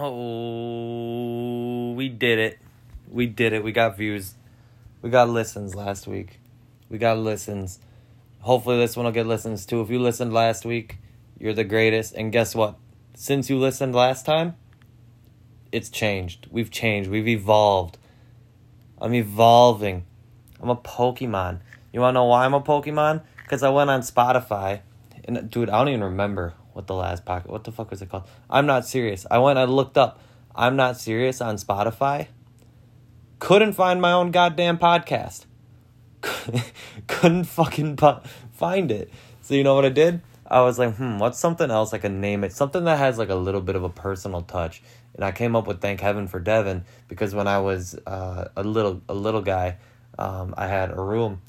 Oh, we did it. We did it. We got views. We got listens last week. We got listens. Hopefully, this one will get listens too. If you listened last week, you're the greatest. And guess what? Since you listened last time, it's changed. We've changed. We've evolved. I'm evolving. I'm a Pokemon. You want to know why I'm a Pokemon? Because I went on Spotify. And dude, I don't even remember what the last pocket. What the fuck was it called? I'm not serious. I went. I looked up. I'm not serious on Spotify. Couldn't find my own goddamn podcast. Couldn't fucking pu- find it. So you know what I did? I was like, hmm, what's something else I can name it? Something that has like a little bit of a personal touch. And I came up with "Thank Heaven for Devin" because when I was uh, a little a little guy, um, I had a room,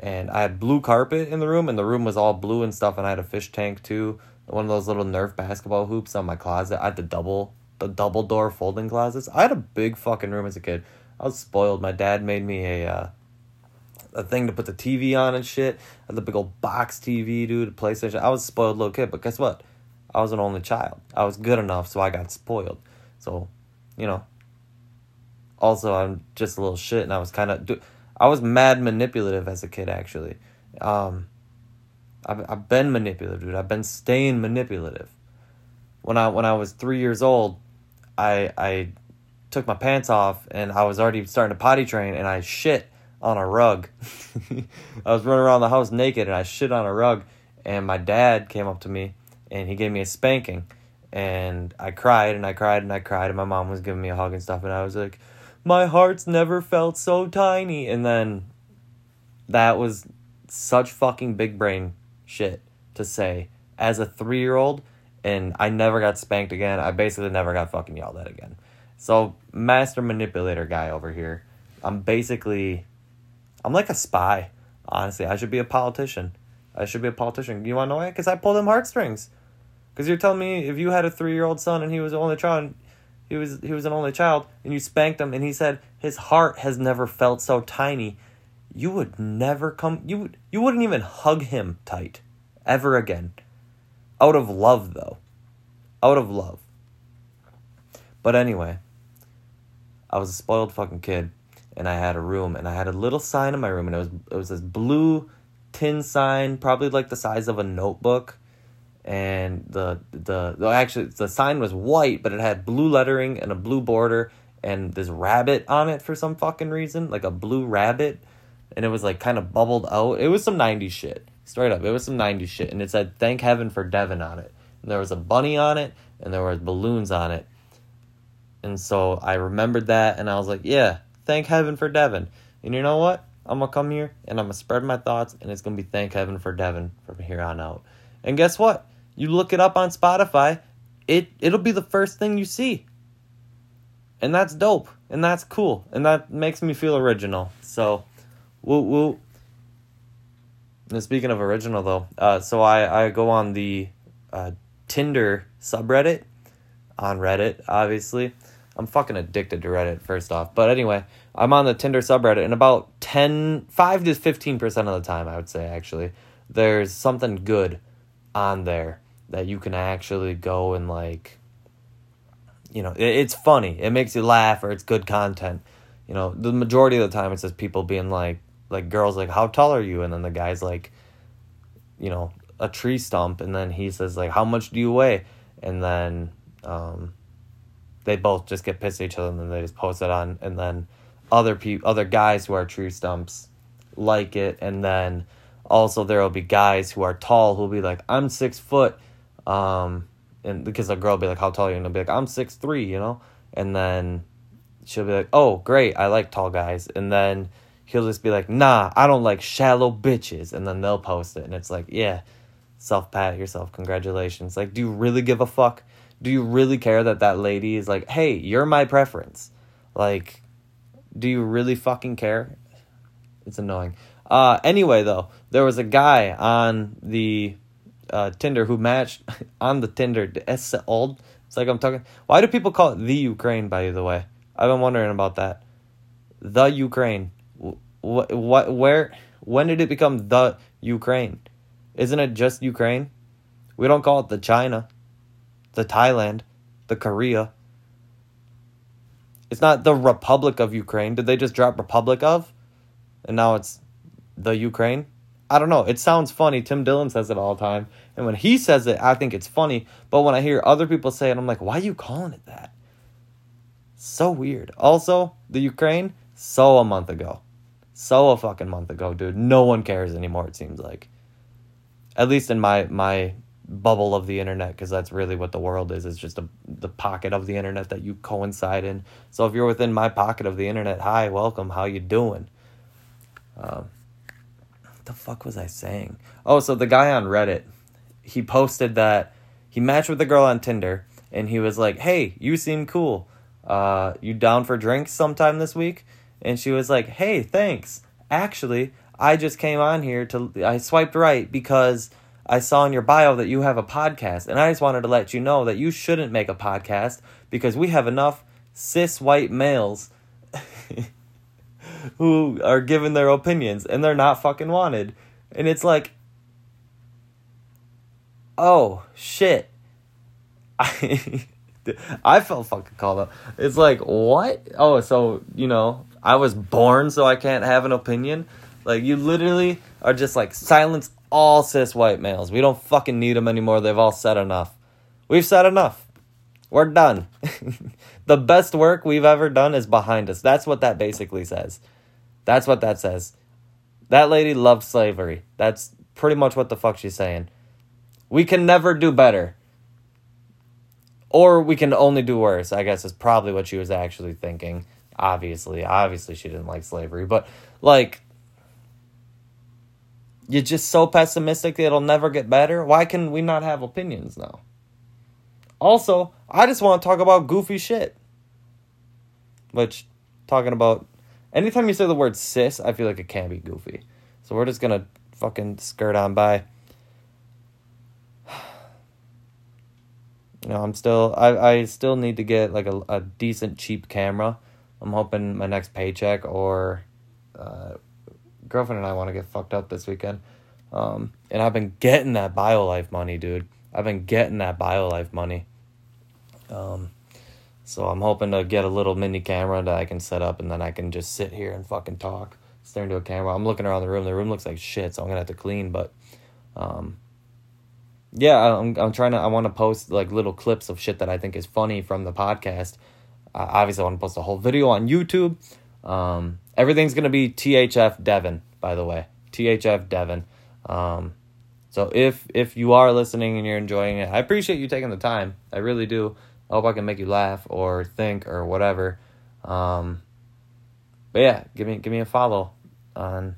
and I had blue carpet in the room, and the room was all blue and stuff, and I had a fish tank too, one of those little Nerf basketball hoops on my closet. I had the double the double door folding closets. I had a big fucking room as a kid. I was spoiled. My dad made me a uh, a thing to put the TV on and shit. I had the big old box TV, dude, PlayStation. I was spoiled little kid, but guess what? I was an only child. I was good enough, so I got spoiled. So, you know. Also, I'm just a little shit, and I was kind of. I was mad manipulative as a kid, actually. Um, I've, I've been manipulative, dude. I've been staying manipulative. When I when I was three years old, I I took my pants off and I was already starting to potty train and I shit on a rug. I was running around the house naked and I shit on a rug and my dad came up to me and he gave me a spanking and I cried and I cried and I cried and my mom was giving me a hug and stuff and I was like my heart's never felt so tiny and then that was such fucking big brain shit to say as a 3-year-old and I never got spanked again. I basically never got fucking yelled at again. So, master manipulator guy over here. I'm basically I'm like a spy. Honestly, I should be a politician. I should be a politician. You want to know why? Because I pull them heartstrings. Because you're telling me if you had a three year old son and he was the only child, he was he was an only child, and you spanked him, and he said his heart has never felt so tiny, you would never come. You would you wouldn't even hug him tight, ever again. Out of love, though. Out of love. But anyway, I was a spoiled fucking kid and I had a room and I had a little sign in my room and it was it was this blue tin sign, probably like the size of a notebook. And the the, the actually the sign was white, but it had blue lettering and a blue border and this rabbit on it for some fucking reason, like a blue rabbit. And it was like kind of bubbled out. It was some 90s shit. Straight up. It was some 90s shit. And it said thank heaven for Devin on it. And there was a bunny on it and there were balloons on it. And so I remembered that and I was like, yeah, thank heaven for Devin. And you know what? I'm gonna come here and I'm gonna spread my thoughts, and it's gonna be thank heaven for Devin from here on out. And guess what? You look it up on Spotify, it it'll be the first thing you see. And that's dope, and that's cool, and that makes me feel original. So, woo woo. And speaking of original, though, uh, so I I go on the uh, Tinder subreddit on Reddit, obviously I'm fucking addicted to Reddit, first off. But anyway, I'm on the Tinder subreddit, and about 10, 5 to 15% of the time, I would say, actually, there's something good on there that you can actually go and, like, you know, it, it's funny. It makes you laugh, or it's good content. You know, the majority of the time, it's just people being like, like, girls, like, how tall are you? And then the guy's like, you know, a tree stump. And then he says, like, how much do you weigh? And then, um, they both just get pissed at each other and then they just post it on and then other people other guys who are tree stumps like it and then also there will be guys who are tall who'll be like i'm six foot um and because a girl will be like how tall are you and they'll be like i'm six three you know and then she'll be like oh great i like tall guys and then he'll just be like nah i don't like shallow bitches and then they'll post it and it's like yeah self pat yourself congratulations like do you really give a fuck do you really care that that lady is like, hey, you're my preference? Like, do you really fucking care? It's annoying. Uh, anyway, though, there was a guy on the uh, Tinder who matched on the Tinder. It's old. It's like I'm talking. Why do people call it the Ukraine? By the way, I've been wondering about that. The Ukraine. What? What? Where? When did it become the Ukraine? Isn't it just Ukraine? We don't call it the China the Thailand, the Korea. It's not the Republic of Ukraine. Did they just drop Republic of? And now it's the Ukraine? I don't know. It sounds funny. Tim Dillon says it all the time. And when he says it, I think it's funny. But when I hear other people say it, I'm like, why are you calling it that? So weird. Also, the Ukraine, so a month ago. So a fucking month ago, dude. No one cares anymore, it seems like. At least in my my bubble of the internet, because that's really what the world is. It's just a, the pocket of the internet that you coincide in. So if you're within my pocket of the internet, hi, welcome, how you doing? Um, what the fuck was I saying? Oh, so the guy on Reddit, he posted that he matched with a girl on Tinder, and he was like, "Hey, you seem cool. Uh, you down for drinks sometime this week?" And she was like, "Hey, thanks. Actually, I just came on here to I swiped right because." I saw in your bio that you have a podcast, and I just wanted to let you know that you shouldn't make a podcast because we have enough cis white males who are giving their opinions and they're not fucking wanted. And it's like, oh shit. I I felt fucking called up. It's like, what? Oh, so, you know, I was born so I can't have an opinion? Like, you literally are just like, silence all cis white males. We don't fucking need them anymore. They've all said enough. We've said enough. We're done. the best work we've ever done is behind us. That's what that basically says. That's what that says. That lady loved slavery. That's pretty much what the fuck she's saying. We can never do better. Or we can only do worse, I guess is probably what she was actually thinking. Obviously. Obviously, she didn't like slavery. But, like, you're just so pessimistic that it'll never get better. Why can we not have opinions now? Also, I just want to talk about goofy shit. Which, talking about anytime you say the word cis, I feel like it can be goofy. So we're just gonna fucking skirt on by. You know, I'm still I, I still need to get like a, a decent cheap camera. I'm hoping my next paycheck or uh, girlfriend and I want to get fucked up this weekend. Um, and I've been getting that BioLife money, dude. I've been getting that BioLife money. Um, so I'm hoping to get a little mini camera that I can set up and then I can just sit here and fucking talk, stare into a camera. I'm looking around the room. The room looks like shit, so I'm gonna have to clean. But, um, yeah, I'm I'm trying to. I want to post like little clips of shit that I think is funny from the podcast. Uh, obviously, I want to post a whole video on YouTube. Um, everything's gonna be THF Devin, by the way. THF Devin. Um, so if if you are listening and you're enjoying it, I appreciate you taking the time. I really do. I hope I can make you laugh or think or whatever. Um, but yeah, give me give me a follow on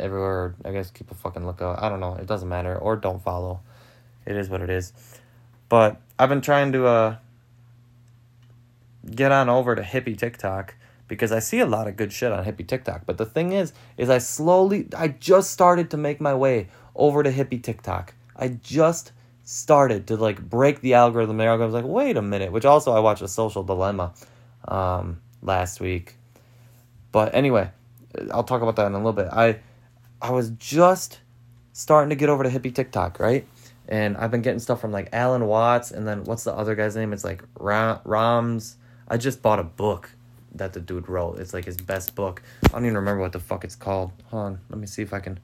everywhere. I guess keep a fucking lookout. I don't know. It doesn't matter. Or don't follow. It is what it is. But I've been trying to uh, get on over to hippie TikTok because I see a lot of good shit on hippie TikTok. But the thing is, is I slowly, I just started to make my way over to hippie TikTok. I just started to like break the algorithm. The algorithm was like, wait a minute. Which also I watched a Social Dilemma um, last week. But anyway, I'll talk about that in a little bit. I I was just starting to get over to hippie TikTok, right? And I've been getting stuff from like Alan Watts, and then what's the other guy's name? It's like Rams. I just bought a book that the dude wrote. It's like his best book. I don't even remember what the fuck it's called. Hold on, let me see if I can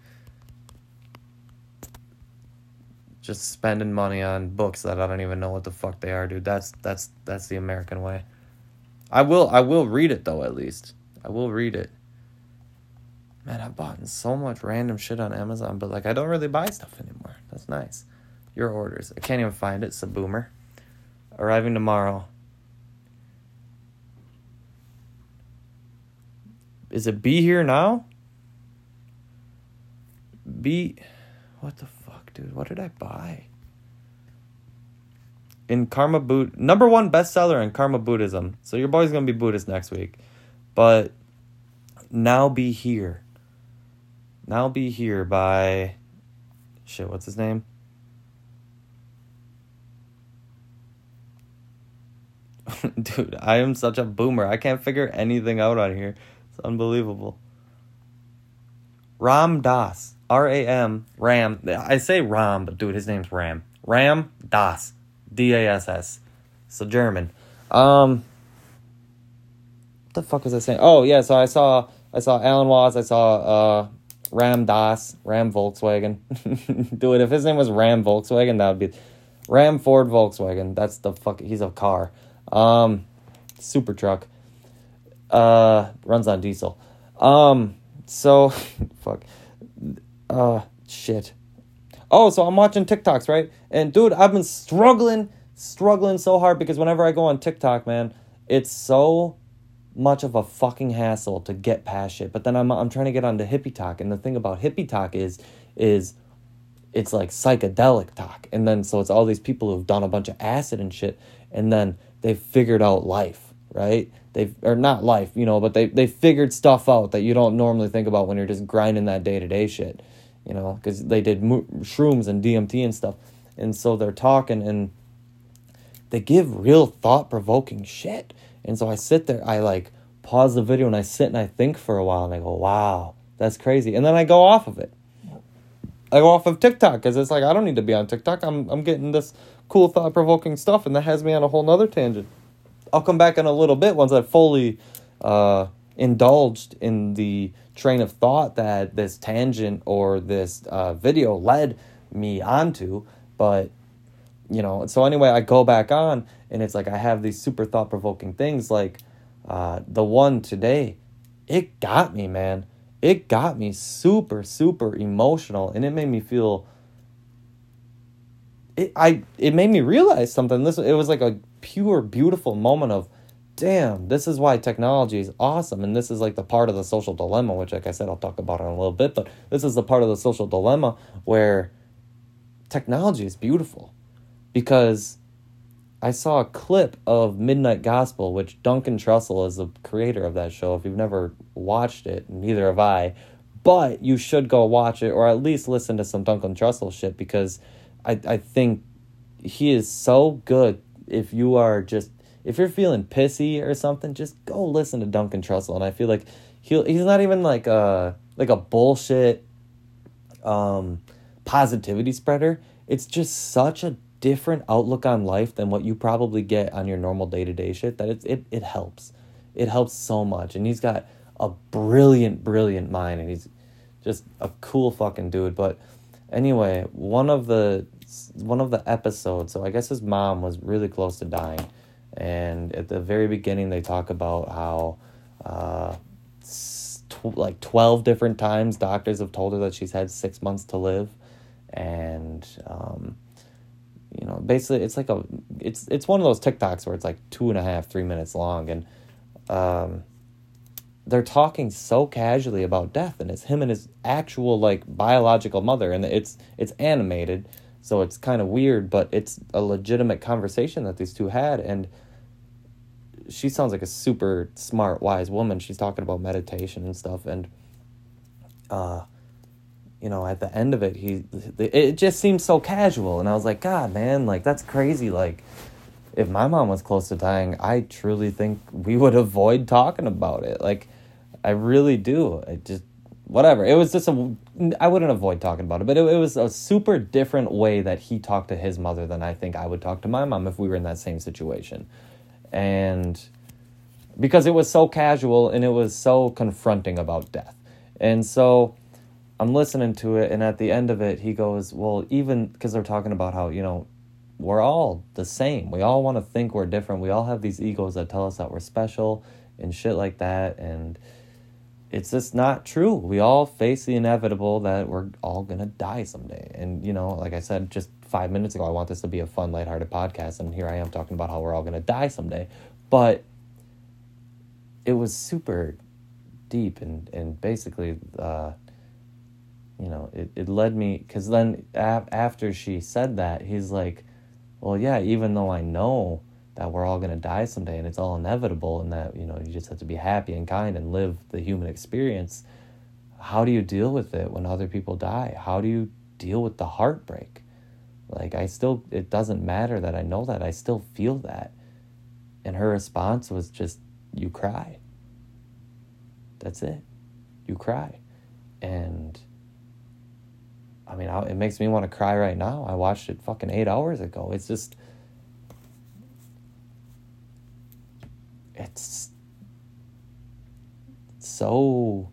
just spending money on books that I don't even know what the fuck they are, dude. That's that's that's the American way. I will I will read it though at least. I will read it. Man, I've bought so much random shit on Amazon, but like I don't really buy stuff anymore. That's nice. Your orders. I can't even find it. It's a boomer. Arriving tomorrow. Is it be here now? Be what the fuck, dude. What did I buy? In Karma Boot, number one bestseller in Karma Buddhism. So your boy's gonna be Buddhist next week, but now be here. Now be here by shit. What's his name? Dude, I am such a boomer. I can't figure anything out on here. Unbelievable. Ram Dass. R A M Ram. I say Ram, but dude, his name's Ram. Ram Dass. D A S S. So German. Um the fuck was I saying? Oh yeah, so I saw I saw Alan Watts, I saw uh Ram Dass, Ram Volkswagen. Dude, if his name was Ram Volkswagen, that would be Ram Ford Volkswagen. That's the fuck he's a car. Um super truck. Uh runs on diesel. Um so fuck. Uh shit. Oh, so I'm watching TikToks, right? And dude, I've been struggling, struggling so hard because whenever I go on TikTok, man, it's so much of a fucking hassle to get past shit. But then I'm I'm trying to get onto hippie talk, and the thing about hippie talk is is it's like psychedelic talk, and then so it's all these people who've done a bunch of acid and shit, and then they've figured out life, right? They've or not life, you know, but they they figured stuff out that you don't normally think about when you're just grinding that day to day shit, you know, because they did shrooms and DMT and stuff, and so they're talking and they give real thought provoking shit and so I sit there, I like pause the video and I sit and I think for a while and I go, wow, that's crazy. And then I go off of it. I go off of TikTok because it's like, I don't need to be on TikTok. I'm, I'm getting this cool thought provoking stuff and that has me on a whole nother tangent. I'll come back in a little bit once I've fully uh, indulged in the train of thought that this tangent or this uh, video led me onto. But you know so anyway i go back on and it's like i have these super thought provoking things like uh, the one today it got me man it got me super super emotional and it made me feel it i it made me realize something this it was like a pure beautiful moment of damn this is why technology is awesome and this is like the part of the social dilemma which like i said i'll talk about in a little bit but this is the part of the social dilemma where technology is beautiful because I saw a clip of Midnight Gospel, which Duncan Trussell is the creator of that show. If you've never watched it, neither have I, but you should go watch it or at least listen to some Duncan Trussell shit because I, I think he is so good. If you are just if you're feeling pissy or something, just go listen to Duncan Trussell. And I feel like he he's not even like a like a bullshit um positivity spreader. It's just such a different outlook on life than what you probably get on your normal day to day shit that it, it, it helps. It helps so much. And he's got a brilliant, brilliant mind and he's just a cool fucking dude. But anyway, one of the one of the episodes, so I guess his mom was really close to dying. And at the very beginning they talk about how uh tw- like 12 different times doctors have told her that she's had 6 months to live. And um you know basically it's like a it's it's one of those tiktoks where it's like two and a half three minutes long. And um they're talking so casually about death and it's him and his actual like biological mother. And it's it's animated so it's kind of weird but it's a legitimate conversation that these two had and she sounds like a super smart wise woman she's talking about meditation and stuff and uh you know, at the end of it, he it just seemed so casual, and I was like, God, man, like that's crazy. Like, if my mom was close to dying, I truly think we would avoid talking about it. Like, I really do. I just whatever. It was just a I wouldn't avoid talking about it, but it, it was a super different way that he talked to his mother than I think I would talk to my mom if we were in that same situation, and because it was so casual and it was so confronting about death, and so I'm listening to it, and at the end of it, he goes, Well, even because they're talking about how, you know, we're all the same. We all want to think we're different. We all have these egos that tell us that we're special and shit like that. And it's just not true. We all face the inevitable that we're all going to die someday. And, you know, like I said just five minutes ago, I want this to be a fun, lighthearted podcast. And here I am talking about how we're all going to die someday. But it was super deep and, and basically, uh, you know, it, it led me because then af- after she said that, he's like, well, yeah, even though I know that we're all going to die someday and it's all inevitable and that, you know, you just have to be happy and kind and live the human experience, how do you deal with it when other people die? How do you deal with the heartbreak? Like, I still, it doesn't matter that I know that, I still feel that. And her response was just, you cry. That's it. You cry. And I mean, it makes me want to cry right now. I watched it fucking eight hours ago. It's just, it's, so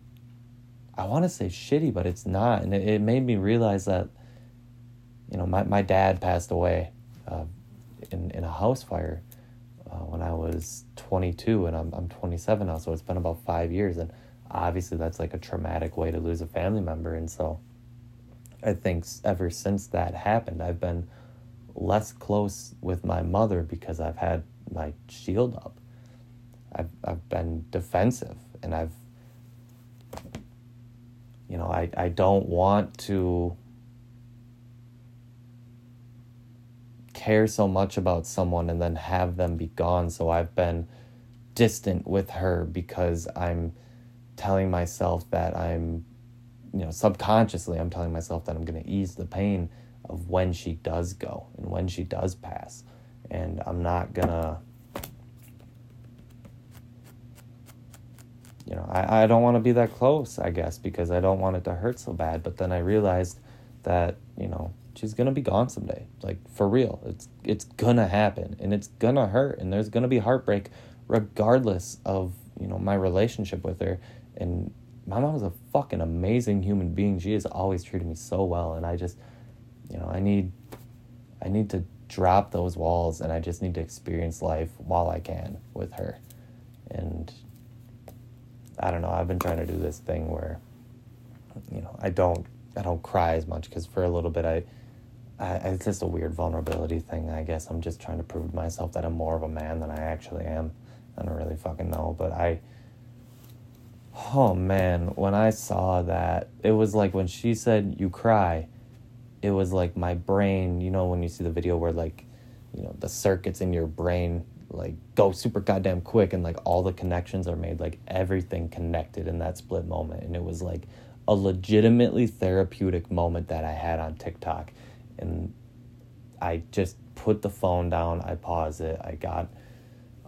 I want to say shitty, but it's not. And it, it made me realize that, you know, my, my dad passed away uh, in, in a house fire uh, when I was 22 and I'm, I'm 27 now. So it's been about five years. And obviously that's like a traumatic way to lose a family member. And so I think ever since that happened, I've been less close with my mother because I've had my shield up. I've, I've been defensive and I've you know, I, I don't want to care so much about someone and then have them be gone. So I've been distant with her because I'm telling myself that I'm, you know, subconsciously, I'm telling myself that I'm going to ease the pain of when she does go and when she does pass. And I'm not going to you know, I, I don't want to be that close, I guess, because I don't want it to hurt so bad. But then I realized that, you know, she's gonna be gone someday. Like for real. It's it's gonna happen and it's gonna hurt and there's gonna be heartbreak regardless of, you know, my relationship with her. And my mom is a fucking amazing human being. She has always treated me so well and I just you know, I need I need to drop those walls and I just need to experience life while I can with her. And I don't know. I've been trying to do this thing where, you know, I don't I don't cry as much because for a little bit I, I, it's just a weird vulnerability thing. I guess I'm just trying to prove to myself that I'm more of a man than I actually am. I don't really fucking know, but I. Oh man, when I saw that, it was like when she said you cry, it was like my brain. You know when you see the video where like, you know, the circuits in your brain like go super goddamn quick and like all the connections are made like everything connected in that split moment. And it was like a legitimately therapeutic moment that I had on TikTok. And I just put the phone down I paused it I got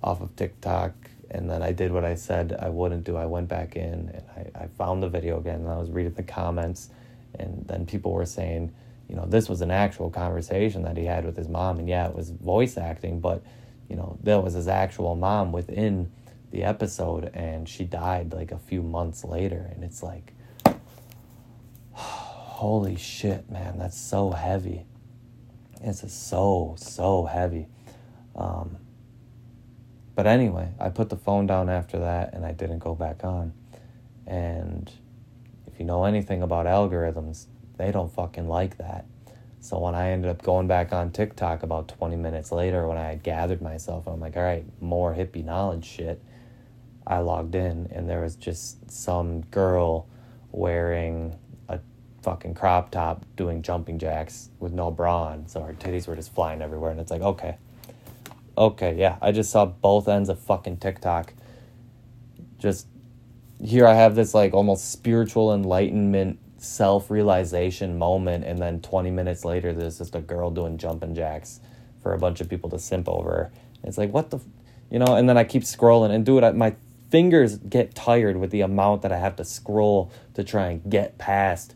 off of TikTok and then I did what I said I wouldn't do. I went back in and I, I found the video again and I was reading the comments. And then people were saying you know this was an actual conversation that he had with his mom. And yeah it was voice acting but you know, that was his actual mom within the episode, and she died like a few months later. And it's like, holy shit, man, that's so heavy. It's just so, so heavy. Um, but anyway, I put the phone down after that and I didn't go back on. And if you know anything about algorithms, they don't fucking like that. So when I ended up going back on TikTok about 20 minutes later, when I had gathered myself, I'm like, all right, more hippie knowledge shit. I logged in and there was just some girl wearing a fucking crop top doing jumping jacks with no bra on. So her titties were just flying everywhere. And it's like, okay, okay, yeah. I just saw both ends of fucking TikTok. Just here I have this like almost spiritual enlightenment self realization moment, and then 20 minutes later, there's just a girl doing jumping jacks for a bunch of people to simp over. It's like, what the, you know, and then I keep scrolling and do it. My fingers get tired with the amount that I have to scroll to try and get past,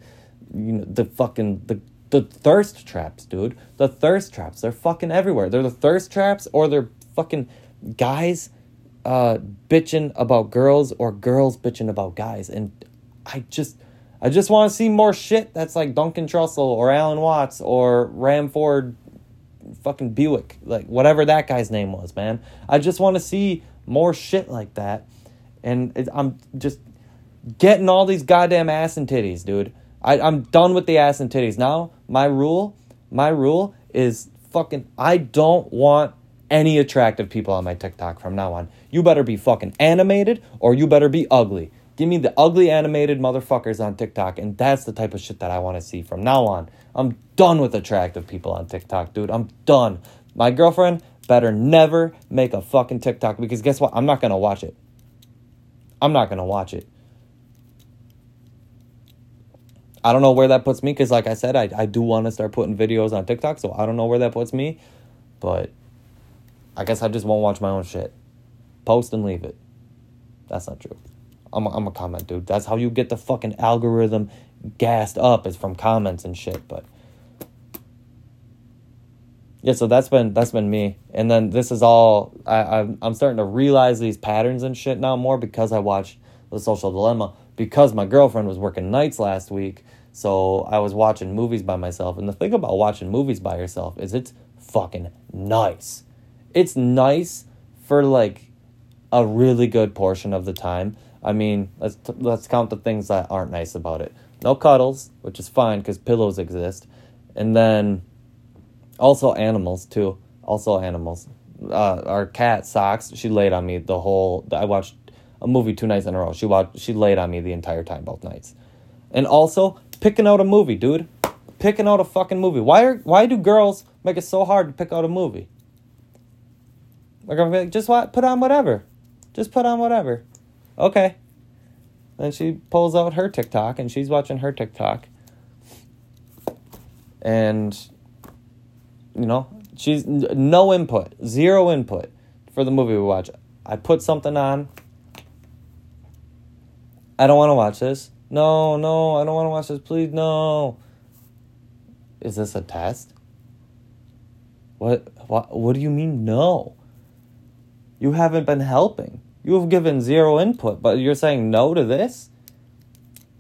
you know, the fucking, the, the thirst traps, dude. The thirst traps, they're fucking everywhere. They're the thirst traps or they're fucking guys uh bitching about girls or girls bitching about guys and I just I just want to see more shit that's like Duncan Trussell or Alan Watts or Ranford fucking Buick, like whatever that guy's name was, man. I just want to see more shit like that. And it, I'm just getting all these goddamn ass and titties, dude. I, I'm done with the ass and titties. Now, my rule, my rule is fucking, I don't want any attractive people on my TikTok from now on. You better be fucking animated or you better be ugly. Give me the ugly animated motherfuckers on TikTok, and that's the type of shit that I want to see from now on. I'm done with attractive people on TikTok, dude. I'm done. My girlfriend better never make a fucking TikTok because guess what? I'm not gonna watch it. I'm not gonna watch it. I don't know where that puts me because, like I said, I, I do want to start putting videos on TikTok, so I don't know where that puts me. But I guess I just won't watch my own shit. Post and leave it. That's not true. I'm a, I'm a comment dude. That's how you get the fucking algorithm gassed up is from comments and shit. But yeah, so that's been that's been me. And then this is all I I'm, I'm starting to realize these patterns and shit now more because I watch The Social Dilemma because my girlfriend was working nights last week. So I was watching movies by myself. And the thing about watching movies by yourself is it's fucking nice. It's nice for like a really good portion of the time. I mean, let's t- let's count the things that aren't nice about it. No cuddles, which is fine because pillows exist, and then also animals too. Also animals. Uh, our cat socks. She laid on me the whole. I watched a movie two nights in a row. She watched. She laid on me the entire time, both nights. And also picking out a movie, dude. Picking out a fucking movie. Why are why do girls make it so hard to pick out a movie? Like I'm like, just what put on whatever. Just put on whatever. Okay. Then she pulls out her TikTok and she's watching her TikTok. And you know, she's no input, zero input for the movie we watch. I put something on. I don't want to watch this. No, no, I don't want to watch this. Please, no. Is this a test? What, what, what do you mean, no? You haven't been helping. You have given zero input, but you're saying no to this?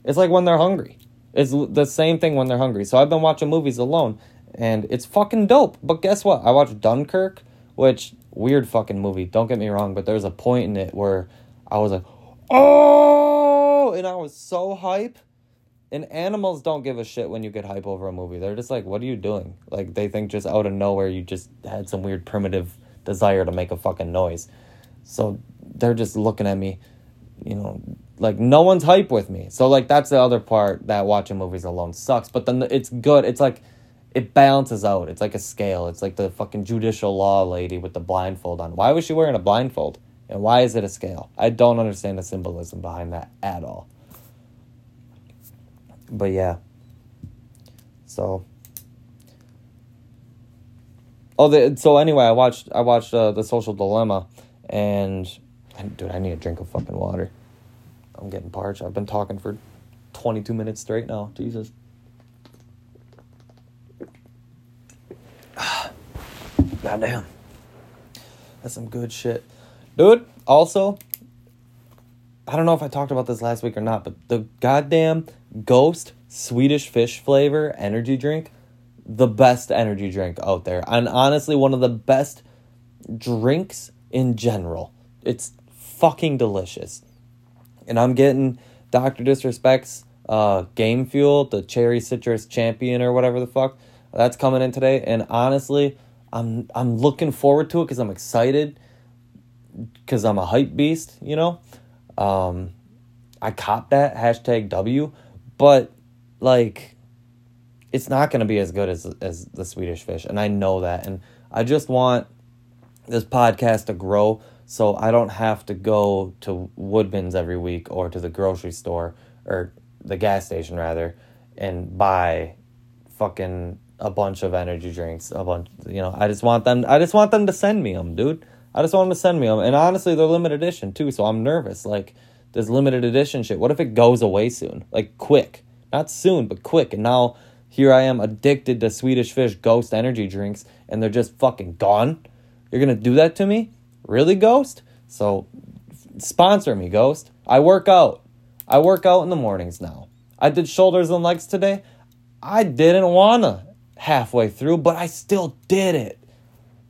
It's like when they're hungry. It's the same thing when they're hungry. So I've been watching movies alone, and it's fucking dope. But guess what? I watched Dunkirk, which, weird fucking movie. Don't get me wrong, but there's a point in it where I was like, oh, and I was so hype. And animals don't give a shit when you get hype over a movie. They're just like, what are you doing? Like, they think just out of nowhere you just had some weird primitive desire to make a fucking noise. So they're just looking at me, you know, like no one's hype with me. So, like, that's the other part that watching movies alone sucks. But then it's good. It's like, it balances out. It's like a scale. It's like the fucking judicial law lady with the blindfold on. Why was she wearing a blindfold? And why is it a scale? I don't understand the symbolism behind that at all. But yeah. So. Oh, the, so anyway, I watched I watched uh, the Social Dilemma, and, and dude, I need a drink of fucking water. I'm getting parched. I've been talking for twenty two minutes straight now. Jesus. Goddamn. That's some good shit. Dude, also, I don't know if I talked about this last week or not, but the goddamn Ghost Swedish fish flavor energy drink, the best energy drink out there. And honestly, one of the best drinks in general. It's fucking delicious. And I'm getting Dr. Disrespect's uh, Game Fuel, the Cherry Citrus Champion or whatever the fuck. That's coming in today. And honestly, I'm I'm looking forward to it because I'm excited because I'm a hype beast, you know. Um, I cop that hashtag W, but like, it's not gonna be as good as as the Swedish fish, and I know that, and I just want this podcast to grow so I don't have to go to Woodman's every week or to the grocery store or the gas station rather and buy fucking a bunch of energy drinks, a bunch, you know, I just want them I just want them to send me them, dude. I just want them to send me them. And honestly, they're limited edition too, so I'm nervous. Like this limited edition shit. What if it goes away soon? Like quick. Not soon, but quick. And now here I am addicted to Swedish Fish Ghost energy drinks and they're just fucking gone. You're going to do that to me? Really, Ghost? So sponsor me, Ghost. I work out. I work out in the mornings now. I did shoulders and legs today. I didn't wanna halfway through, but I still did it.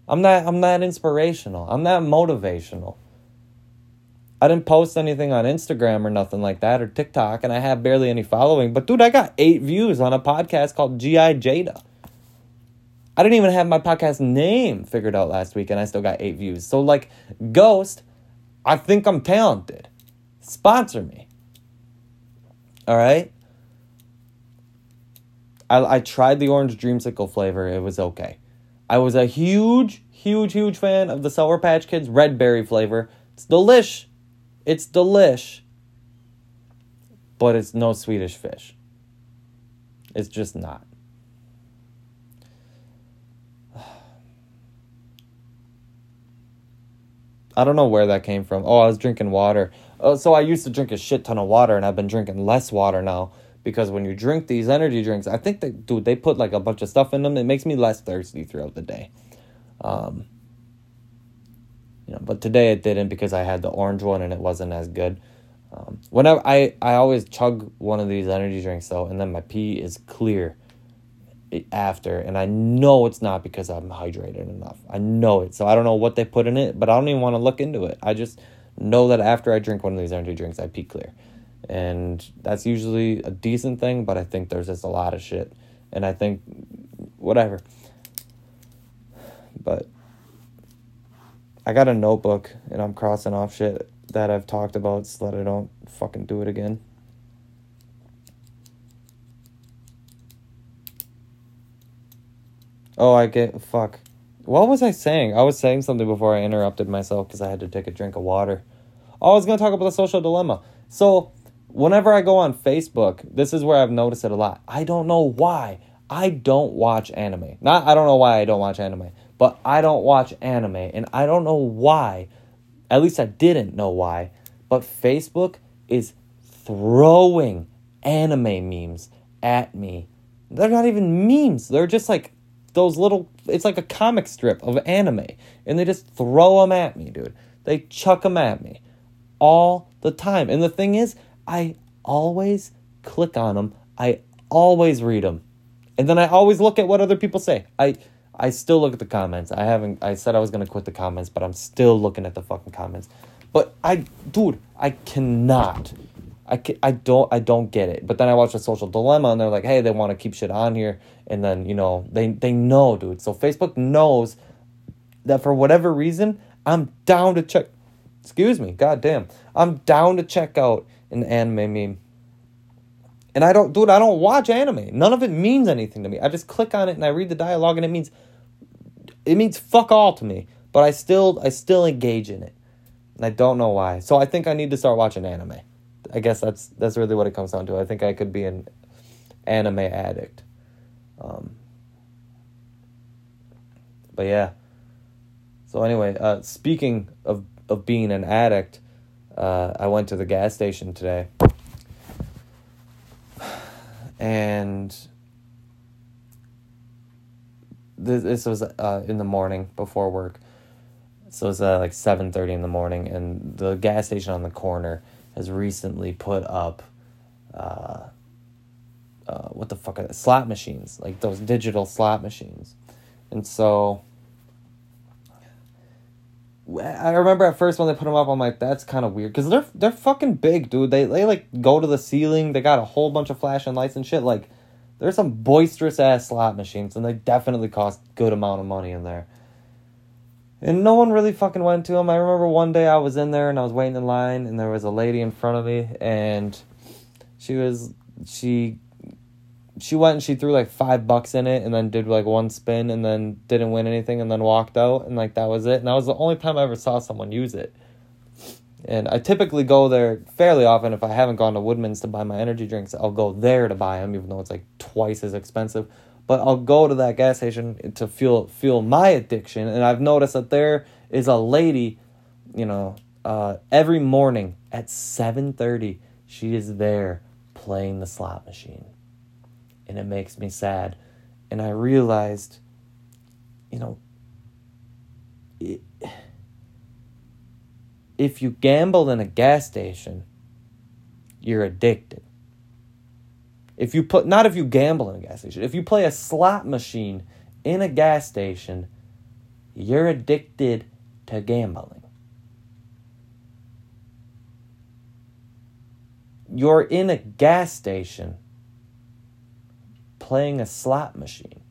I'm not I'm not inspirational. I'm not motivational. I didn't post anything on Instagram or nothing like that or TikTok, and I have barely any following. But dude, I got eight views on a podcast called GI Jada. I didn't even have my podcast name figured out last week, and I still got eight views. So like Ghost, I think I'm talented. Sponsor me. All right. I I tried the orange dreamsicle flavor. It was okay. I was a huge, huge, huge fan of the Sour Patch Kids red berry flavor. It's delish. It's delish. But it's no Swedish fish. It's just not. I don't know where that came from. Oh, I was drinking water. Oh, so I used to drink a shit ton of water, and I've been drinking less water now because when you drink these energy drinks, I think they dude they put like a bunch of stuff in them. It makes me less thirsty throughout the day. Um, you know, but today it didn't because I had the orange one and it wasn't as good. Um, whenever I, I always chug one of these energy drinks though, and then my pee is clear after, and I know it's not because I'm hydrated enough. I know it, so I don't know what they put in it, but I don't even want to look into it. I just know that after I drink one of these energy drinks, I pee clear, and that's usually a decent thing. But I think there's just a lot of shit, and I think whatever. But I got a notebook, and I'm crossing off shit that I've talked about so that I don't fucking do it again. Oh, I get fuck. What was I saying? I was saying something before I interrupted myself because I had to take a drink of water. Oh, I was gonna talk about the social dilemma. So, whenever I go on Facebook, this is where I've noticed it a lot. I don't know why. I don't watch anime. Not I don't know why I don't watch anime, but I don't watch anime and I don't know why. At least I didn't know why. But Facebook is throwing anime memes at me. They're not even memes. They're just like those little it's like a comic strip of anime and they just throw them at me dude. They chuck them at me all the time. And the thing is i always click on them i always read them and then i always look at what other people say. I i still look at the comments. I haven't i said i was going to quit the comments but i'm still looking at the fucking comments. But i dude i cannot I, I don't I don't get it. But then I watch the social dilemma and they're like, hey, they want to keep shit on here, and then you know they they know, dude. So Facebook knows that for whatever reason, I'm down to check. Excuse me, goddamn, I'm down to check out an anime meme. And I don't, dude, I don't watch anime. None of it means anything to me. I just click on it and I read the dialogue, and it means it means fuck all to me. But I still I still engage in it, and I don't know why. So I think I need to start watching anime. I guess that's that's really what it comes down to. I think I could be an anime addict. Um, but yeah. So anyway, uh, speaking of of being an addict, uh, I went to the gas station today, and this, this was uh, in the morning before work. So it was uh, like seven thirty in the morning, and the gas station on the corner has recently put up uh, uh, what the fuck are they? slot machines, like those digital slot machines. And so I remember at first when they put them up, I'm like, that's kind of weird because they're they're fucking big, dude. They they like go to the ceiling. They got a whole bunch of flashing lights and shit. Like, there's some boisterous ass slot machines, and they definitely cost good amount of money in there. And no one really fucking went to him. I remember one day I was in there and I was waiting in line and there was a lady in front of me and she was she she went and she threw like five bucks in it and then did like one spin and then didn't win anything and then walked out and like that was it. And that was the only time I ever saw someone use it. And I typically go there fairly often if I haven't gone to Woodman's to buy my energy drinks. I'll go there to buy them, even though it's like twice as expensive but I'll go to that gas station to feel feel my addiction. And I've noticed that there is a lady, you know, uh, every morning at seven thirty, she is there playing the slot machine, and it makes me sad. And I realized, you know, it, if you gamble in a gas station, you're addicted. If you put not if you gamble in a gas station, if you play a slot machine in a gas station, you're addicted to gambling. You're in a gas station playing a slot machine.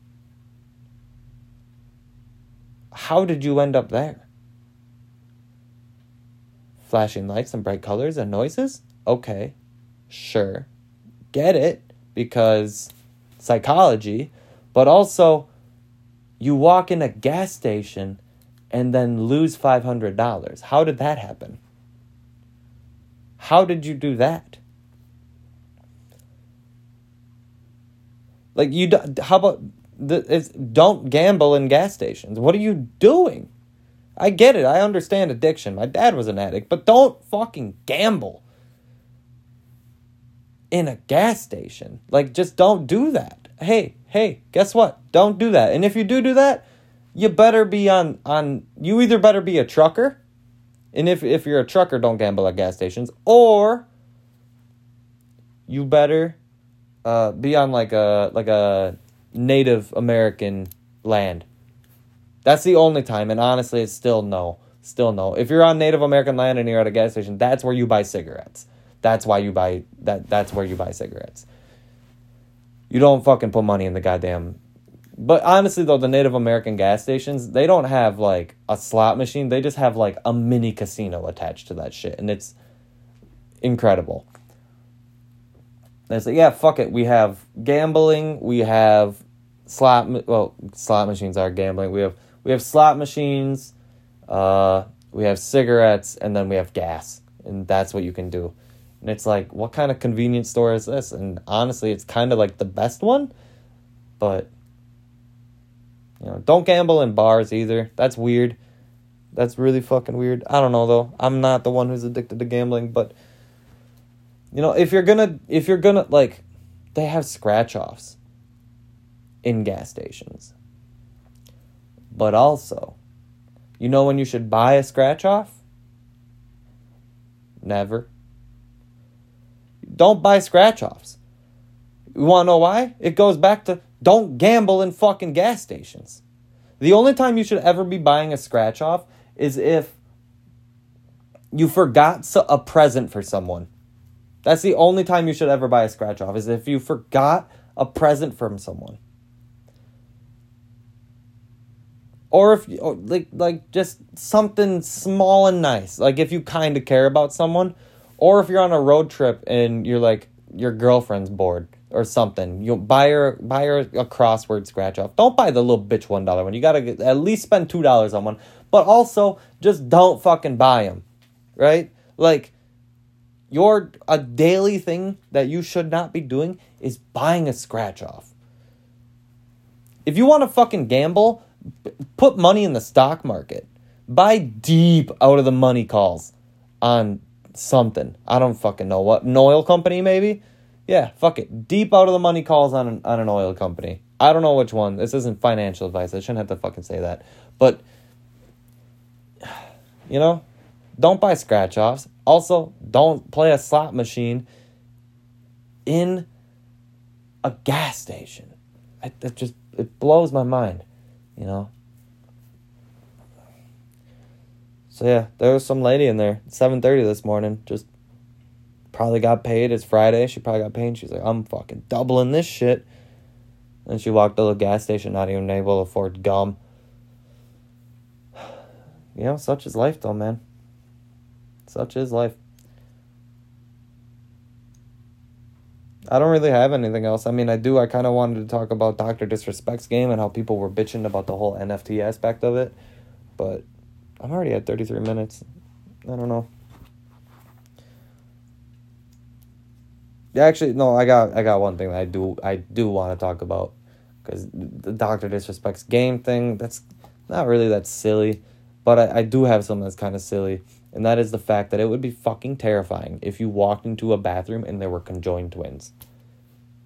How did you end up there? Flashing lights and bright colors and noises? Okay, sure. Get it because psychology, but also you walk in a gas station and then lose $500. How did that happen? How did you do that? Like you how about the don't gamble in gas stations. What are you doing? I get it. I understand addiction. My dad was an addict, but don't fucking gamble in a gas station. Like, just don't do that. Hey, hey, guess what? Don't do that. And if you do do that, you better be on on. You either better be a trucker, and if if you're a trucker, don't gamble at gas stations, or you better uh, be on like a like a Native American land. That's the only time, and honestly, it's still no, still no. If you're on Native American land and you're at a gas station, that's where you buy cigarettes. That's why you buy that. That's where you buy cigarettes. You don't fucking put money in the goddamn. But honestly, though, the Native American gas stations, they don't have like a slot machine. They just have like a mini casino attached to that shit, and it's incredible. They say, yeah, fuck it. We have gambling. We have slot. Well, slot machines are gambling. We have we have slot machines. Uh, we have cigarettes, and then we have gas, and that's what you can do. And it's like, what kind of convenience store is this? And honestly, it's kind of like the best one, but you know, don't gamble in bars either. That's weird. That's really fucking weird. I don't know though. I'm not the one who's addicted to gambling, but you know, if you're gonna if you're gonna like they have scratch offs in gas stations. But also, you know when you should buy a scratch off? Never. Don't buy scratch offs. You want to know why? It goes back to don't gamble in fucking gas stations. The only time you should ever be buying a scratch off is if you forgot a present for someone. That's the only time you should ever buy a scratch off is if you forgot a present from someone. Or if or like like just something small and nice. Like if you kind of care about someone or if you're on a road trip and you're like your girlfriend's bored or something. You buy her buy her a crossword scratch off. Don't buy the little bitch one dollar one. You gotta at least spend two dollars on one. But also just don't fucking buy them, right? Like your a daily thing that you should not be doing is buying a scratch off. If you want to fucking gamble, put money in the stock market. Buy deep out of the money calls on something. I don't fucking know what. An oil company maybe? Yeah, fuck it. Deep out of the money calls on an, on an oil company. I don't know which one. This isn't financial advice. I shouldn't have to fucking say that. But you know, don't buy scratch offs. Also, don't play a slot machine in a gas station. It, just it blows my mind, you know. So yeah, there was some lady in there, seven thirty this morning. Just probably got paid. It's Friday. She probably got paid. She's like, I'm fucking doubling this shit. And she walked to the gas station, not even able to afford gum. You know, such is life, though, man. Such is life. I don't really have anything else. I mean, I do. I kind of wanted to talk about Dr. Disrespect's game and how people were bitching about the whole NFT aspect of it. But I'm already at 33 minutes. I don't know. Actually, no. I got I got one thing that I do I do want to talk about because the Doctor Disrespect's game thing. That's not really that silly, but I, I do have something that's kind of silly and that is the fact that it would be fucking terrifying if you walked into a bathroom and there were conjoined twins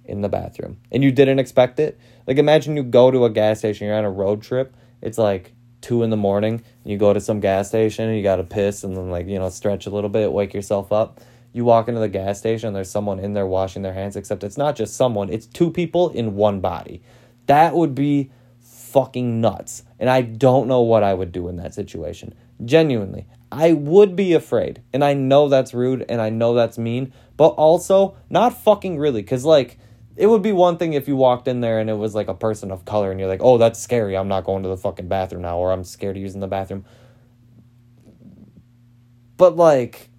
in the bathroom and you didn't expect it. Like, imagine you go to a gas station, you're on a road trip, it's like two in the morning, you go to some gas station you gotta piss and then, like, you know, stretch a little bit, wake yourself up. You walk into the gas station, there's someone in there washing their hands, except it's not just someone, it's two people in one body. That would be fucking nuts. And I don't know what I would do in that situation. Genuinely. I would be afraid. And I know that's rude and I know that's mean, but also not fucking really. Cause like, it would be one thing if you walked in there and it was like a person of color and you're like, oh, that's scary. I'm not going to the fucking bathroom now, or I'm scared of using the bathroom. But like,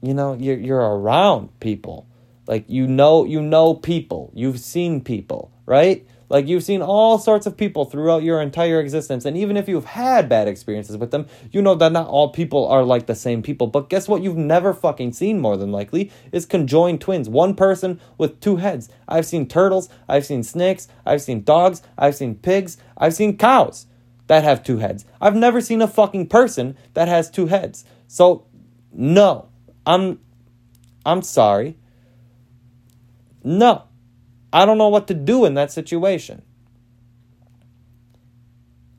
you know, you're you're around people. Like you know you know people. You've seen people, right? Like you've seen all sorts of people throughout your entire existence, and even if you've had bad experiences with them, you know that not all people are like the same people. But guess what? You've never fucking seen more than likely is conjoined twins. One person with two heads. I've seen turtles, I've seen snakes, I've seen dogs, I've seen pigs, I've seen cows that have two heads. I've never seen a fucking person that has two heads. So no. I'm I'm sorry. No. I don't know what to do in that situation.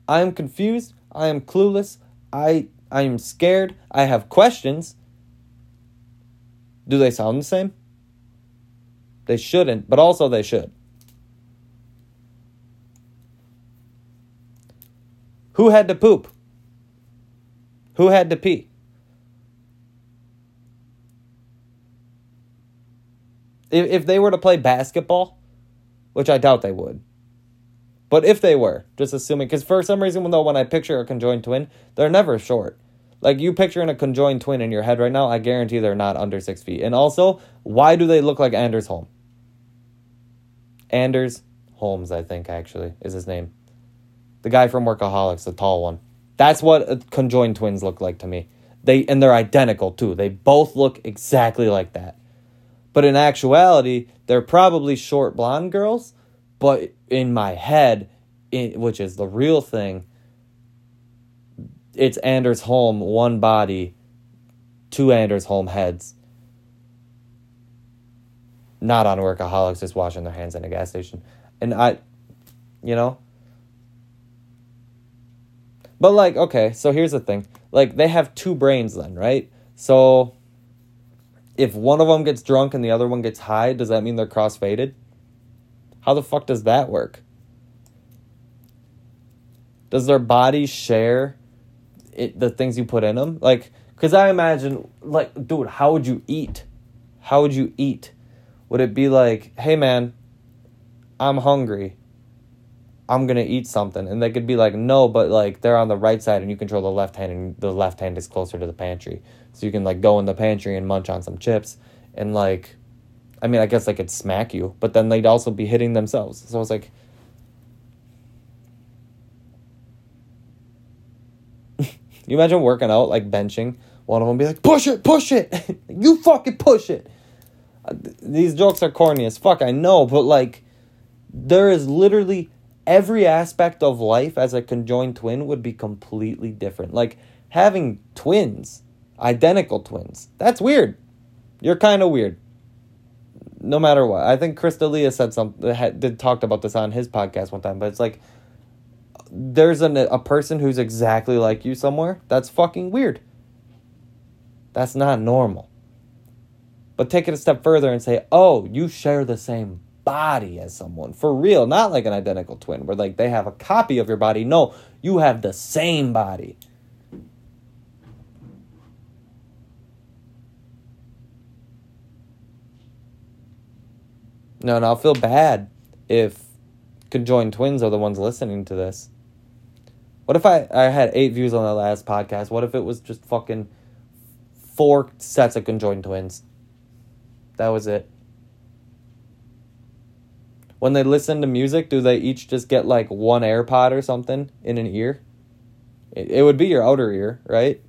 I am confused. I am clueless. I I am scared. I have questions. Do they sound the same? They shouldn't, but also they should. Who had to poop? Who had to pee? If, if they were to play basketball, which I doubt they would, but if they were, just assuming, because for some reason, though, when I picture a conjoined twin, they're never short. Like you picturing a conjoined twin in your head right now, I guarantee they're not under six feet. And also, why do they look like Anders Holm? Anders Holmes, I think actually is his name. The guy from Workaholics, the tall one. That's what conjoined twins look like to me. They and they're identical too. They both look exactly like that. But in actuality, they're probably short blonde girls. But in my head, in, which is the real thing, it's Anders Holm, one body, two Anders Holm heads. Not on workaholics, just washing their hands in a gas station. And I, you know. But, like, okay, so here's the thing. Like, they have two brains then, right? So, if one of them gets drunk and the other one gets high, does that mean they're cross faded? How the fuck does that work? Does their bodies share it, the things you put in them. Like, because I imagine, like, dude, how would you eat? How would you eat? Would it be like, hey, man, I'm hungry. I'm gonna eat something, and they could be like, no, but like they're on the right side, and you control the left hand, and the left hand is closer to the pantry, so you can like go in the pantry and munch on some chips, and like, I mean, I guess they could smack you, but then they'd also be hitting themselves. So it's like, you imagine working out, like benching? One of them be like, push it, push it. you fucking push it. Uh, these jokes are corny as fuck, I know, but like, there is literally every aspect of life as a conjoined twin would be completely different. Like, having twins, identical twins, that's weird. You're kind of weird. No matter what. I think Chris D'Elia said something, did talked about this on his podcast one time, but it's like, there's an, a person who's exactly like you somewhere, that's fucking weird. That's not normal. But take it a step further and say, oh, you share the same body as someone. For real, not like an identical twin where like they have a copy of your body. No, you have the same body. No, and I'll feel bad if conjoined twins are the ones listening to this. What if I, I had eight views on the last podcast? What if it was just fucking four sets of conjoined twins? That was it. When they listen to music, do they each just get like one AirPod or something in an ear? It, it would be your outer ear, right?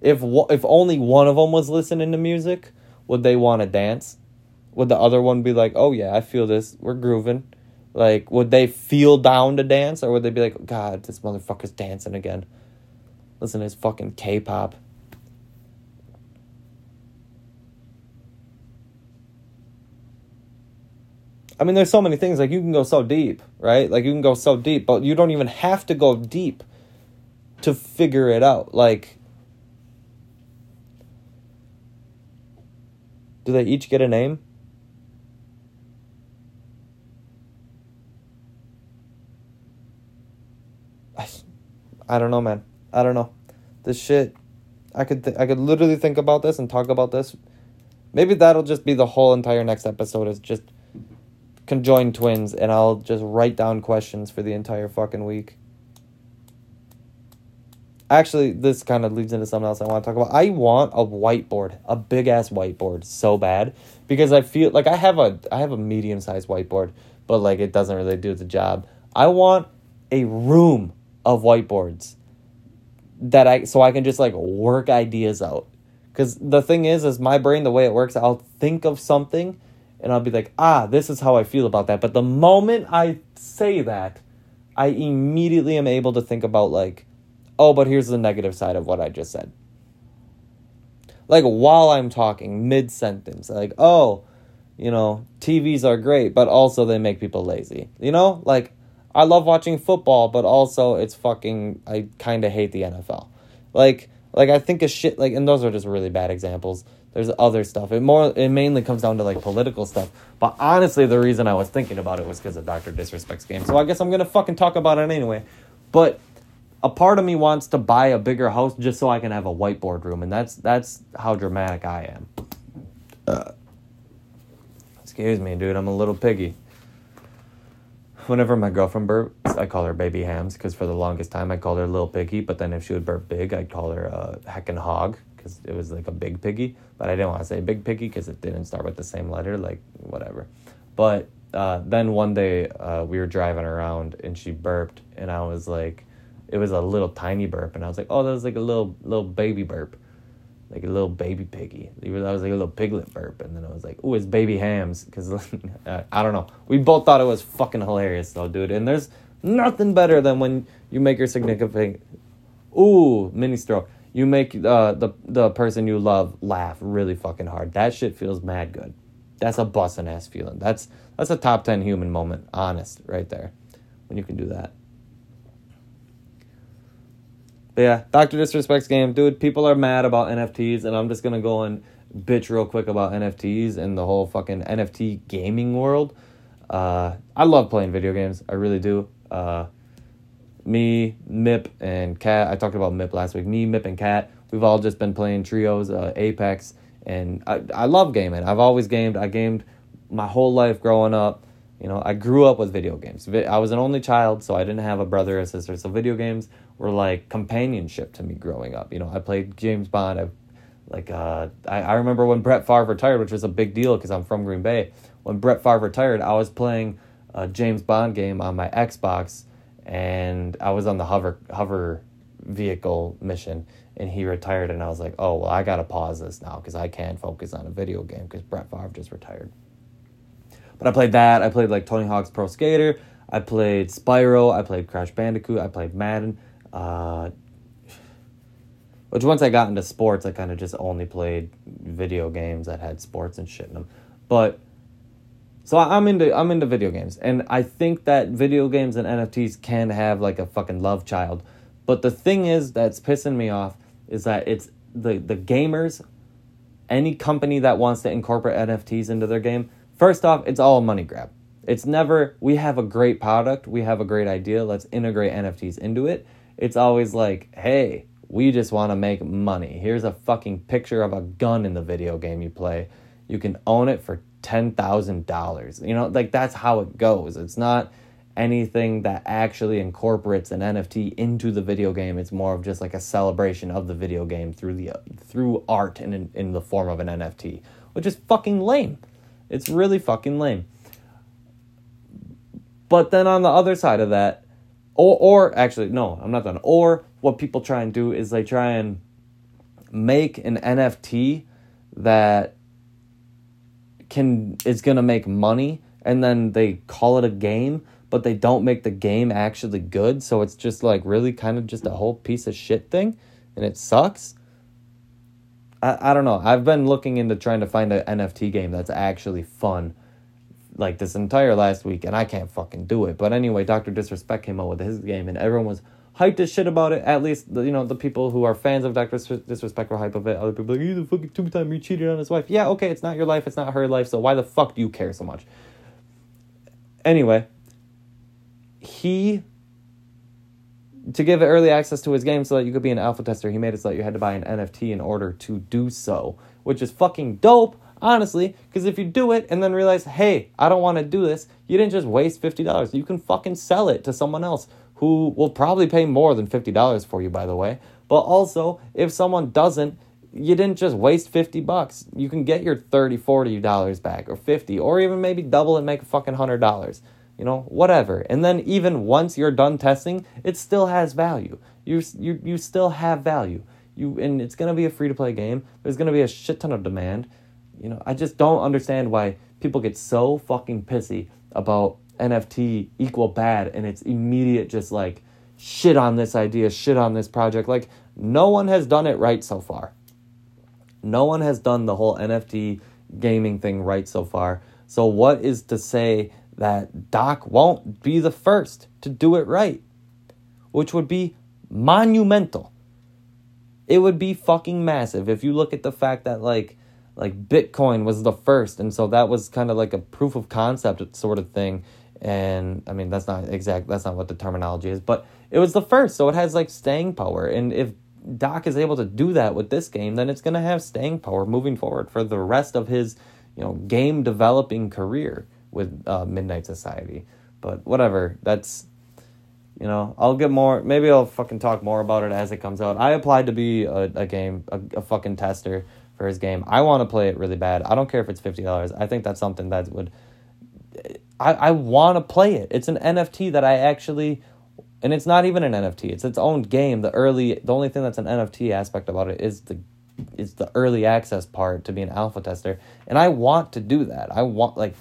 If if only one of them was listening to music, would they want to dance? would the other one be like, "Oh yeah, I feel this. We're grooving." Like, would they feel down to dance, or would they be like, "God, this motherfucker's dancing again"? Listen to his fucking K-pop. I mean, there's so many things. Like, you can go so deep, right? Like, you can go so deep, but you don't even have to go deep to figure it out. Like, do they each get a name? I I don't know, man. I don't know. This shit, I could th- I could literally think about this and talk about this. Maybe that'll just be the whole entire next episode is just conjoined twins, and I'll just write down questions for the entire fucking week. Actually, this kind of leads into something else I want to talk about. I want a whiteboard, a big ass whiteboard, so bad because I feel like I have a I have a medium sized whiteboard, but like it doesn't really do the job. I want a room of whiteboards that I so I can just like work ideas out. Cuz the thing is is my brain the way it works, I'll think of something and I'll be like, "Ah, this is how I feel about that." But the moment I say that, I immediately am able to think about like, "Oh, but here's the negative side of what I just said." Like while I'm talking mid sentence, like, "Oh, you know, TVs are great, but also they make people lazy." You know? Like I love watching football, but also it's fucking I kind of hate the NFL. Like like I think of shit like and those are just really bad examples. There's other stuff. It more it mainly comes down to like political stuff. But honestly, the reason I was thinking about it was because of Doctor Disrespect's game. So I guess I'm gonna fucking talk about it anyway. But a part of me wants to buy a bigger house just so I can have a whiteboard room, and that's that's how dramatic I am. Uh, excuse me, dude. I'm a little piggy. Whenever my girlfriend burps, I call her baby hams because for the longest time I called her little piggy. But then if she would burp big, I'd call her a heckin' hog because it was like a big piggy. But I didn't want to say big piggy because it didn't start with the same letter. Like whatever. But uh, then one day uh, we were driving around and she burped, and I was like it was a little tiny burp, and I was like, oh, that was like a little little baby burp, like a little baby piggy. That was like a little piglet burp, and then I was like, oh, it's baby hams, because I don't know. We both thought it was fucking hilarious, though, dude. And there's nothing better than when you make your significant, ooh, mini stroke. You make uh, the the person you love laugh really fucking hard. That shit feels mad good. That's a bussin' ass feeling. That's that's a top ten human moment, honest, right there, when you can do that. But yeah, Dr. Disrespect's game. Dude, people are mad about NFTs, and I'm just gonna go and bitch real quick about NFTs and the whole fucking NFT gaming world. Uh, I love playing video games. I really do. Uh, me, Mip, and Cat. I talked about Mip last week. Me, Mip, and Cat. We've all just been playing trios, uh, Apex, and I, I love gaming. I've always gamed. I gamed my whole life growing up. You know, I grew up with video games. I was an only child, so I didn't have a brother or sister. So video games were like companionship to me growing up. You know, I played James Bond. I like uh, I, I remember when Brett Favre retired, which was a big deal because I'm from Green Bay. When Brett Favre retired, I was playing a James Bond game on my Xbox, and I was on the hover hover vehicle mission, and he retired, and I was like, oh well, I gotta pause this now because I can't focus on a video game because Brett Favre just retired. But I played that. I played like Tony Hawk's Pro Skater. I played Spyro. I played Crash Bandicoot. I played Madden. Uh, which once I got into sports, I kind of just only played video games that had sports and shit in them. But so I'm into I'm into video games, and I think that video games and NFTs can have like a fucking love child. But the thing is that's pissing me off is that it's the the gamers, any company that wants to incorporate NFTs into their game First off, it's all a money grab. It's never, we have a great product, we have a great idea, let's integrate NFTs into it. It's always like, hey, we just want to make money. Here's a fucking picture of a gun in the video game you play. You can own it for $10,000. You know, like that's how it goes. It's not anything that actually incorporates an NFT into the video game. It's more of just like a celebration of the video game through the through art and in, in the form of an NFT, which is fucking lame. It's really fucking lame. But then on the other side of that, or or actually no, I'm not done. Or what people try and do is they try and make an NFT that can is gonna make money and then they call it a game, but they don't make the game actually good, so it's just like really kind of just a whole piece of shit thing and it sucks. I, I don't know. I've been looking into trying to find an NFT game that's actually fun like this entire last week and I can't fucking do it. But anyway, Dr. Disrespect came out with his game and everyone was hyped as shit about it. At least, the, you know, the people who are fans of Dr. Disrespect were hype of it. Other people like, he's a fucking two time you cheated on his wife. Yeah, okay, it's not your life, it's not her life, so why the fuck do you care so much? Anyway, he to give early access to his game so that you could be an alpha tester, he made it so that you had to buy an NFT in order to do so, which is fucking dope, honestly, because if you do it and then realize, hey, I don't want to do this, you didn't just waste $50. You can fucking sell it to someone else who will probably pay more than $50 for you, by the way. But also, if someone doesn't, you didn't just waste 50 bucks. You can get your 30, 40 dollars back or 50 or even maybe double and make a fucking $100 you know, whatever. And then even once you're done testing, it still has value. You you you still have value. You and it's gonna be a free to play game. There's gonna be a shit ton of demand. You know, I just don't understand why people get so fucking pissy about NFT equal bad and it's immediate just like shit on this idea, shit on this project. Like no one has done it right so far. No one has done the whole NFT gaming thing right so far. So what is to say that Doc won't be the first to do it right, which would be monumental. It would be fucking massive if you look at the fact that like like Bitcoin was the first, and so that was kind of like a proof of concept sort of thing. And I mean, that's not exact. That's not what the terminology is, but it was the first, so it has like staying power. And if Doc is able to do that with this game, then it's gonna have staying power moving forward for the rest of his, you know, game developing career with uh, Midnight Society. But whatever, that's you know, I'll get more. Maybe I'll fucking talk more about it as it comes out. I applied to be a, a game, a, a fucking tester for his game. I want to play it really bad. I don't care if it's fifty dollars. I think that's something that would. I I want to play it. It's an NFT that I actually, and it's not even an NFT. It's its own game. The early, the only thing that's an NFT aspect about it is the, is the early access part to be an alpha tester, and I want to do that. I want like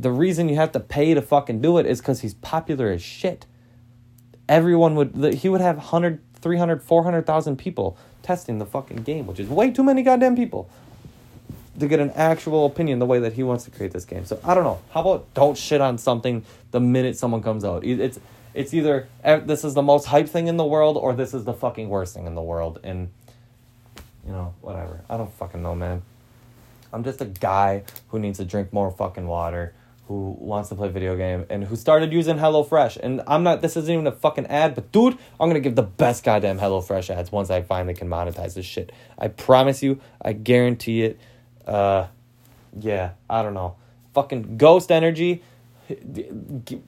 the reason you have to pay to fucking do it is because he's popular as shit. Everyone would, he would have 100, 300, 400,000 people testing the fucking game, which is way too many goddamn people to get an actual opinion the way that he wants to create this game. So I don't know. How about don't shit on something the minute someone comes out? It's it's either eh, this is the most hype thing in the world or this is the fucking worst thing in the world. And you know, whatever. I don't fucking know, man. I'm just a guy who needs to drink more fucking water who wants to play video game and who started using HelloFresh. And I'm not, this isn't even a fucking ad, but dude, I'm gonna give the best goddamn HelloFresh ads once I finally can monetize this shit. I promise you, I guarantee it. Uh, yeah, I don't know. Fucking Ghost Energy,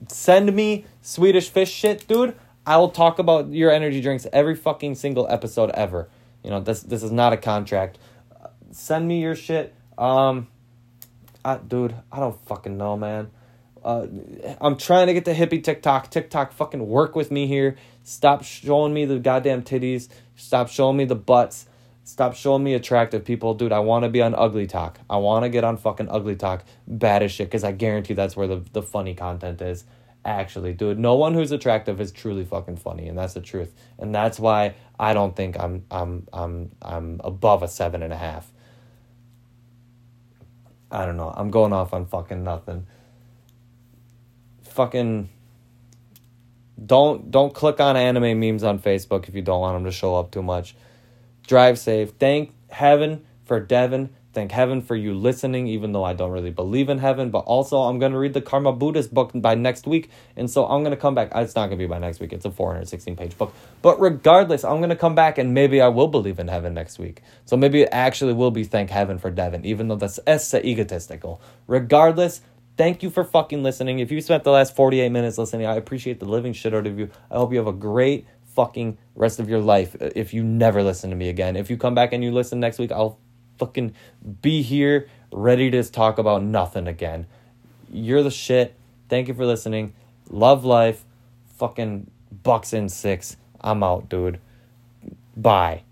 send me Swedish fish shit, dude. I will talk about your energy drinks every fucking single episode ever. You know, this this is not a contract. Send me your shit. Um, I, dude, I don't fucking know, man. Uh, I'm trying to get the hippie TikTok. TikTok, fucking work with me here. Stop showing me the goddamn titties. Stop showing me the butts. Stop showing me attractive people. Dude, I want to be on Ugly Talk. I want to get on fucking Ugly Talk. Bad as shit, because I guarantee that's where the, the funny content is. Actually, dude, no one who's attractive is truly fucking funny, and that's the truth. And that's why I don't think I'm I'm I'm I'm above a seven and a half. I don't know. I'm going off on fucking nothing. Fucking don't don't click on anime memes on Facebook if you don't want them to show up too much. Drive safe. Thank heaven for Devin Thank heaven for you listening, even though I don't really believe in heaven. But also, I'm going to read the Karma Buddhist book by next week. And so I'm going to come back. Uh, it's not going to be by next week, it's a 416 page book. But regardless, I'm going to come back and maybe I will believe in heaven next week. So maybe it actually will be thank heaven for Devin, even though that's essa egotistical. Regardless, thank you for fucking listening. If you spent the last 48 minutes listening, I appreciate the living shit out of you. I hope you have a great fucking rest of your life uh, if you never listen to me again. If you come back and you listen next week, I'll fucking be here ready to talk about nothing again. You're the shit. Thank you for listening. Love life. Fucking Bucks in six. I'm out, dude. Bye.